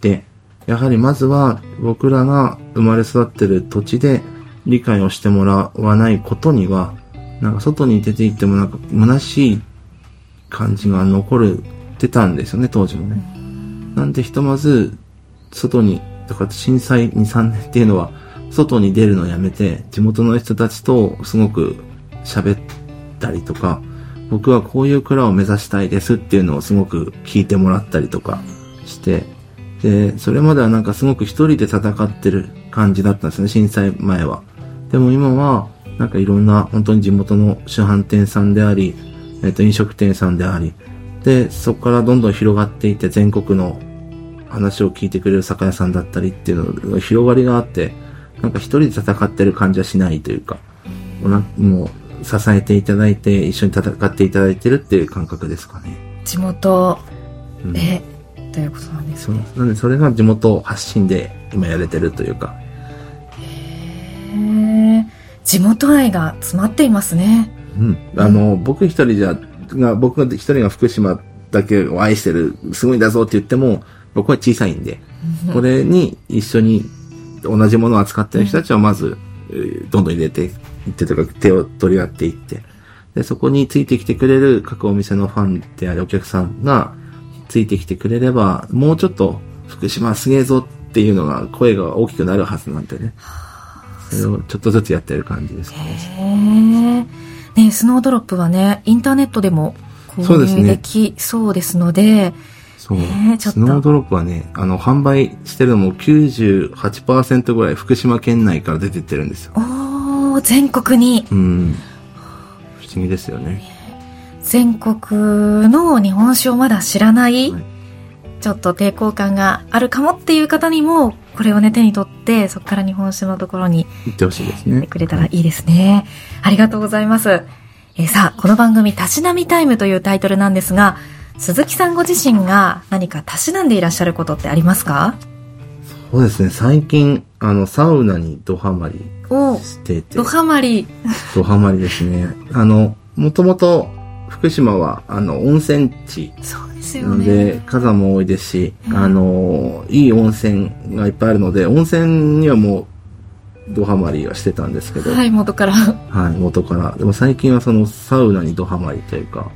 て、やはりまずは僕らが生まれ育ってる土地で理解をしてもらわないことには、なんか外に出て行ってもなんか虚しい感じが残るってたんですよね、当時もね。なんでひとまず、外に、だから震災2、3年っていうのは、外に出るのをやめて、地元の人たちとすごく喋ったりとか、僕はこういう蔵を目指したいですっていうのをすごく聞いてもらったりとかして、で、それまではなんかすごく一人で戦ってる感じだったんですね、震災前は。でも今は、なんかいろんな本当に地元の主販店さんであり、えっ、と、飲食店さんであり、で、そこからどんどん広がっていって全国の話を聞いてくれる酒屋さんだったりっていうのが広がりがあって、なんか一人で戦ってる感じはしないというか、もう支えていただいて一緒に戦っていただいてるっていう感覚ですかね。地元で、うん、ということなんですね。そう。なんでそれが地元発信で今やれてるというか。地元愛が詰まっていますね。うん。あの、うん、僕一人じゃ、が、僕が一人が福島だけを愛してる、すごいんだぞって言っても、僕は小さいんで、これに一緒に同じものを扱ってる人たちはまず、どんどん入れていってとか、手を取り合っていって、で、そこについてきてくれる各お店のファンであるお客さんがついてきてくれれば、もうちょっと福島すげえぞっていうのが声が大きくなるはずなんでね。それをちょっとずつやってる感じですね。ねスノードロップはね、インターネットでも購入できそうですので、そう。えー、ちょっと。スノードロップはね、あの、販売してるのも98%ぐらい福島県内から出てってるんですよ。お全国に。うん。不思議ですよね。全国の日本酒をまだ知らない、はい、ちょっと抵抗感があるかもっていう方にも、これをね、手に取って、そこから日本酒のところに行ってほしいですね。くれたらいいですね。はい、ありがとうございます。えー、さあ、この番組、たしなみタイムというタイトルなんですが、鈴木さんご自身が何かたしなんでいらっしゃることってありますか？そうですね。最近、あの、サウナにドハマりしてて。ドハマり。ドハマりですね。あの、もともと福島は、あの、温泉地。そうですよね。で、火山も多いですし、うん、あの、いい温泉がいっぱいあるので、温泉にはもう、ドハマりはしてたんですけど。はい、元から。はい、元から。でも最近はそのサウナにドハマりというか、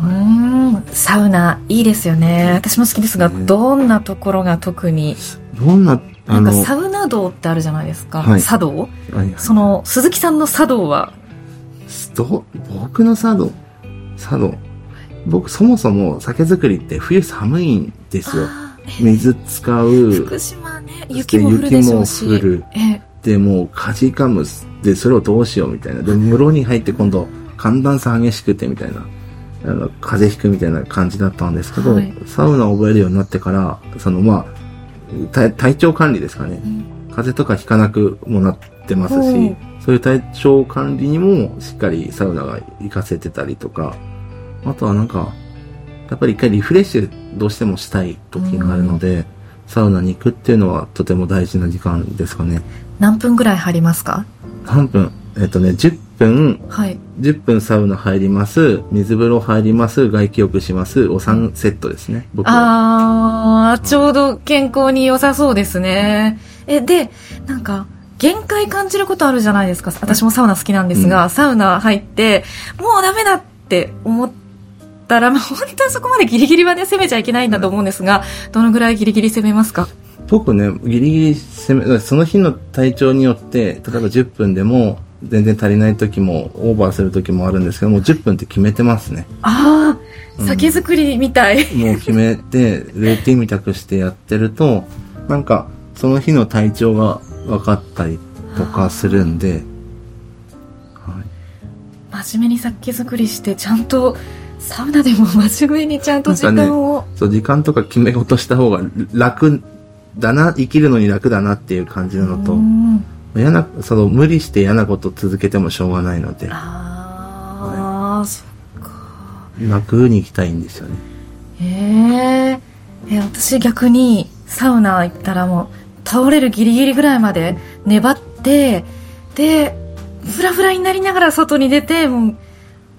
うんサウナいいですよね。私も好きですが、ね、どんなところが特に？どんななんかサウナ道ってあるじゃないですか、はい、茶道、はいはい、その鈴木さんの茶道は？ど僕の茶道茶道僕そもそも酒造りって冬寒いんですよ。水使う。福島ね雪も降るでしょうし。雪も降る。でもうかじかむ。でそれをどうしようみたいな。で室に入って今度寒暖差激しくてみたいな。あの風邪ひくみたいな感じだったんですけど、はい、サウナを覚えるようになってから、そのまあ、体調管理ですかね、うん、風邪とかひかなくもなってますし、そういう体調管理にもしっかりサウナが活かせてたりとか、あとはなんか、やっぱり一回リフレッシュどうしてもしたい時があるので、うん、サウナに行くっていうのはとても大事な時間ですかね。何分ぐらい入りますか？何分。えっとね、10分、はい、10分サウナ入ります、水風呂入ります、外気浴します、お3セットですね、僕は。ああ、ちょうど健康に良さそうですね。え、で、なんか、限界感じることあるじゃないですか。私もサウナ好きなんですが、うん、サウナ入って、もうダメだって思ったら、まあ、本当はそこまでギリギリはね、攻めちゃいけないんだと思うんですが、どのぐらいギリギリ攻めますか？僕ね、ギリギリ攻め、その日の体調によって、例えば10分でも、全然足りない時もオーバーする時もあるんですけどもう10分って決めてますね。ああ、酒造りみたい。もう決めてルーティンみたくしてやってるとなんかその日の体調が分かったりとかするんで、はい、真面目に酒造りしてちゃんとサウナでも真面目にちゃんと時間を、ね、そう時間とか決め事した方が楽だな生きるのに楽だなっていう感じなのと、嫌な、その無理して嫌なこと続けてもしょうがないので。ああ、はい、そっか。楽に行きたいんですよね。へえー。私逆にサウナ行ったらもう倒れるギリギリぐらいまで粘って、で、フラフラになりながら外に出て、もう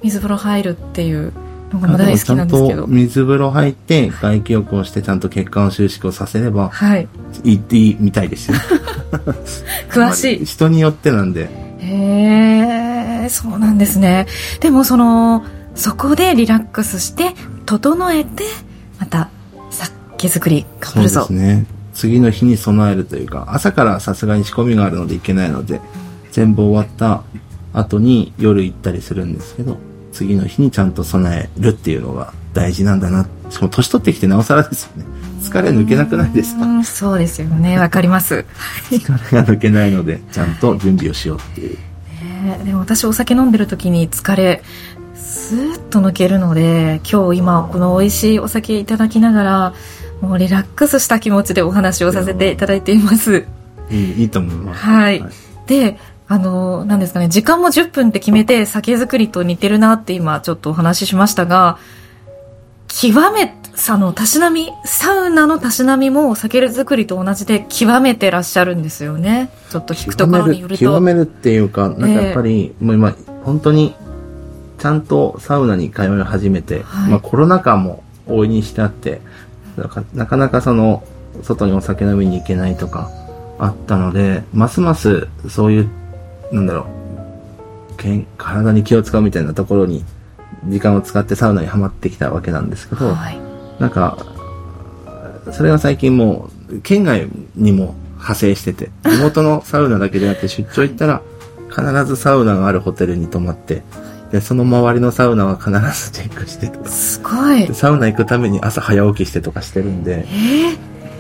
水風呂入るっていう僕も大好きなんですけど。水風呂入って、外気浴をして、ちゃんと血管収縮をさせれば、はい。いってみたいですよ。詳しい。人によってなんで。へえ、そうなんですね。でも、その、そこでリラックスして、整えて、また、酒造り頑張るぞ。そうですね。次の日に備えるというか、朝からさすがに仕込みがあるのでいけないので、全部終わった後に夜行ったりするんですけど、次の日にちゃんと備えるっていうのが大事なんだな。しかも年取ってきてなおさらですよね。疲れ抜けなくないですか？そうですよね。わかります。疲れが抜けないので、ちゃんと準備をしようっていう。ね、でも私お酒飲んでる時に疲れ、スーッと抜けるので、今日今この美味しいお酒いただきながら、もうリラックスした気持ちでお話をさせていただいています。いいいいと思います。はい。はい、で、あの、なんですかね、時間も10分って決めて酒造りと似てるなって今ちょっとお話ししましたが、極め、あの、たしなみ、サウナのたしなみも酒造りと同じで極めてらっしゃるんですよね。ちょっと聞くところによると。極めるっていうか、なんかやっぱり、えー、もう今、本当に、ちゃんとサウナに通い始めて、はい、まあコロナ禍も大いにしてあって、なかなかその、外にお酒飲みに行けないとか、あったので、ますますそういうなんだろう、けん体に気を使うみたいなところに時間を使ってサウナにはまってきたわけなんですけど、はい、なんか、それが最近もう、県外にも派生してて、地元のサウナだけでなくて出張行ったら、必ずサウナがあるホテルに泊まって、で、その周りのサウナは必ずチェックしてとか。すごい。サウナ行くために朝早起きしてとかしてるんで。えー、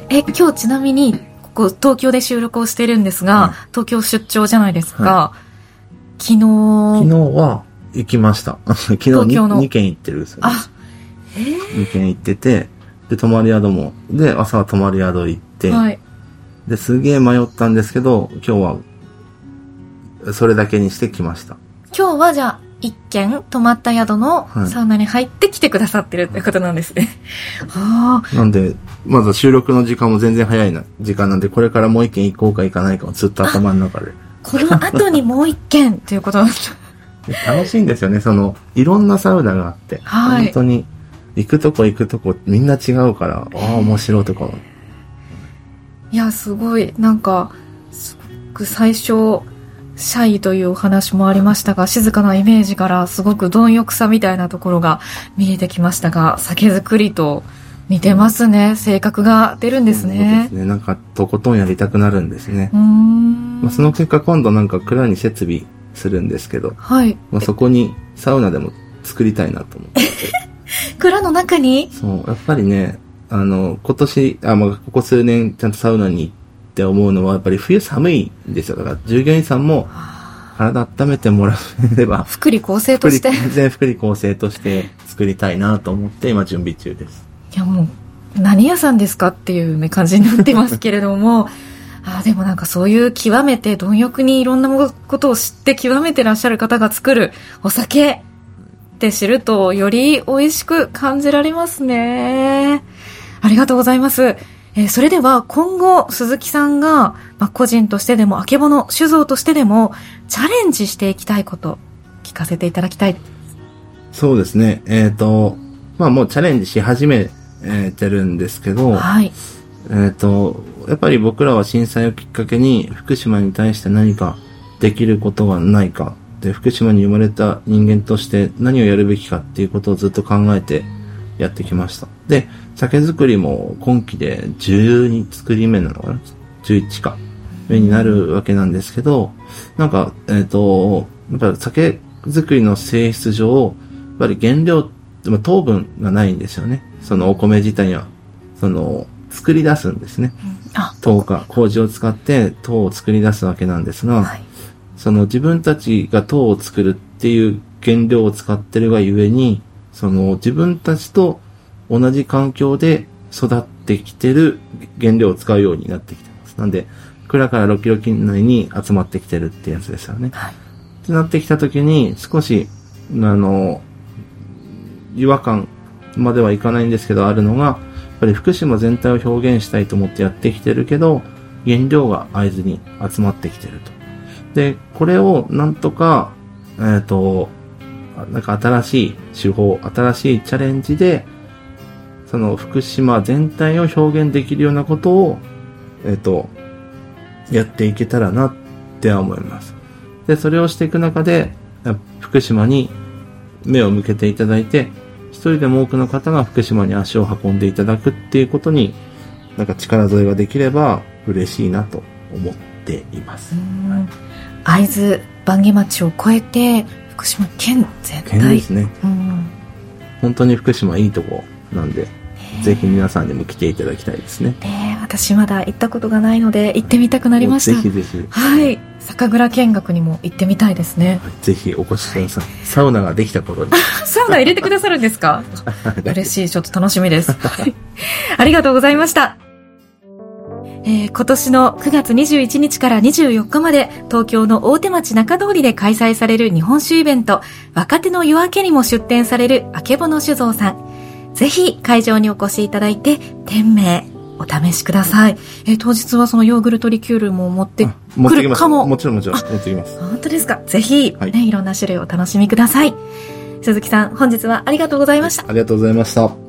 え、今日ちなみにこう東京で収録をしてるんですが、はい、東京出張じゃないですか。はい、昨日。昨日は行きました。昨日 2, 2軒行ってるんですよ、ね。あ、えー、2軒行ってて、で、泊まる宿も、で、朝は泊まる宿行って、はい、で、すげえ迷ったんですけど、今日は、それだけにしてきました。今日はじゃあ、一軒泊まった宿のサウナに入ってきてくださってるってことなんですね。はあ。なんで、まず収録の時間も全然早いな、時間なんで、これからもう一軒行こうか行かないかもずっと頭の中で。この後にもう一軒っていうことなんです 楽しいんですよね、その、いろんなサウナがあって。はい。本当に、行くとこ行くとこみんな違うから、ああ、面白いとこ。いや、すごい、なんか、すごく最初、シャイというお話もありましたが、静かなイメージからすごく貪欲さみたいなところが見えてきましたが、酒造りと似てますね。性格が出るんですね。そうですね。なんか、とことんやりたくなるんですね。まあ、その結果、今度なんか蔵に設備するんですけど、はい。まあ、そこにサウナでも作りたいなと思って。蔵の中に？そう、やっぱりね、あの、今年、あ、まあ、ここ数年ちゃんとサウナに行って思うのは、やっぱり冬寒いんですよ。だから従業員さんも、体温めてもらえれば。福利厚生として。全然福利厚生として作りたいなと思って今準備中です。いやもう、何屋さんですかっていう、ね、感じになってますけれども、あでもなんかそういう極めて貪欲にいろんなことを知って極めてらっしゃる方が作るお酒って知るとより美味しく感じられますね。ありがとうございます。えー、それでは今後鈴木さんが、まあ、個人としてでも、あけぼの酒造としてでも、チャレンジしていきたいこと、聞かせていただきたい。そうですね。えっ、ー、と、まあもうチャレンジし始めてるんですけど、はい。えっ、ー、と、やっぱり僕らは震災をきっかけに福島に対して何かできることはないか。で、福島に生まれた人間として何をやるべきかっていうことをずっと考えてやってきました。で、酒造りも今期で12作り目なのかな ?11 か。目になるわけなんですけど、なんか、えっ、ー、と、やっぱ酒造りの性質上、やっぱり原料、糖分がないんですよね。そのお米自体には。その、作り出すんですね。糖か、麹を使って糖を作り出すわけなんですが、はい、その自分たちが糖を作るっていう原料を使ってるがゆえに、その自分たちと同じ環境で育ってきてる原料を使うようになってきてます。なんで、蔵から6キロ圏内に集まってきてるってやつですよね。はい。ってなってきたときに、少し、あの、違和感まではいかないんですけど、あるのが、やっぱり福島全体を表現したいと思ってやってきてるけど、原料が合図に集まってきてると。で、これをなんとか、えっ、ー、と、なんか新しい手法、新しいチャレンジで、その福島全体を表現できるようなことを、えっ、と、やっていけたらなっては思います。で、それをしていく中で、福島に目を向けていただいて、一人でも多くの方が福島に足を運んでいただくっていうことに、なんか力添えができれば嬉しいなと思っています。会津番下町を超えて、福島県全体。県ですね。本当に福島いいとこなんで、ぜひ皆さんにも来ていただきたいですね。ね私まだ行ったことがないので行ってみたくなりました。ぜひぜひ。はい。酒蔵見学にも行ってみたいですね。ぜひお越しください。サウナができた頃に。サウナ入れてくださるんですか？嬉しい。ちょっと楽しみです。ありがとうございました。えー、今年の9月21日から24日まで東京の大手町中通りで開催される日本酒イベント若手の夜明けにも出展されるあけぼの酒造さん。ぜひ会場にお越しいただいて店名お試しください。えー、当日はそのヨーグルトリキュールも持ってくるかも。もちろんもちろん持ってきます。本当ですか。ぜひ、はい、ね、いろんな種類をお楽しみください。鈴木さん、本日はありがとうございました。ありがとうございました。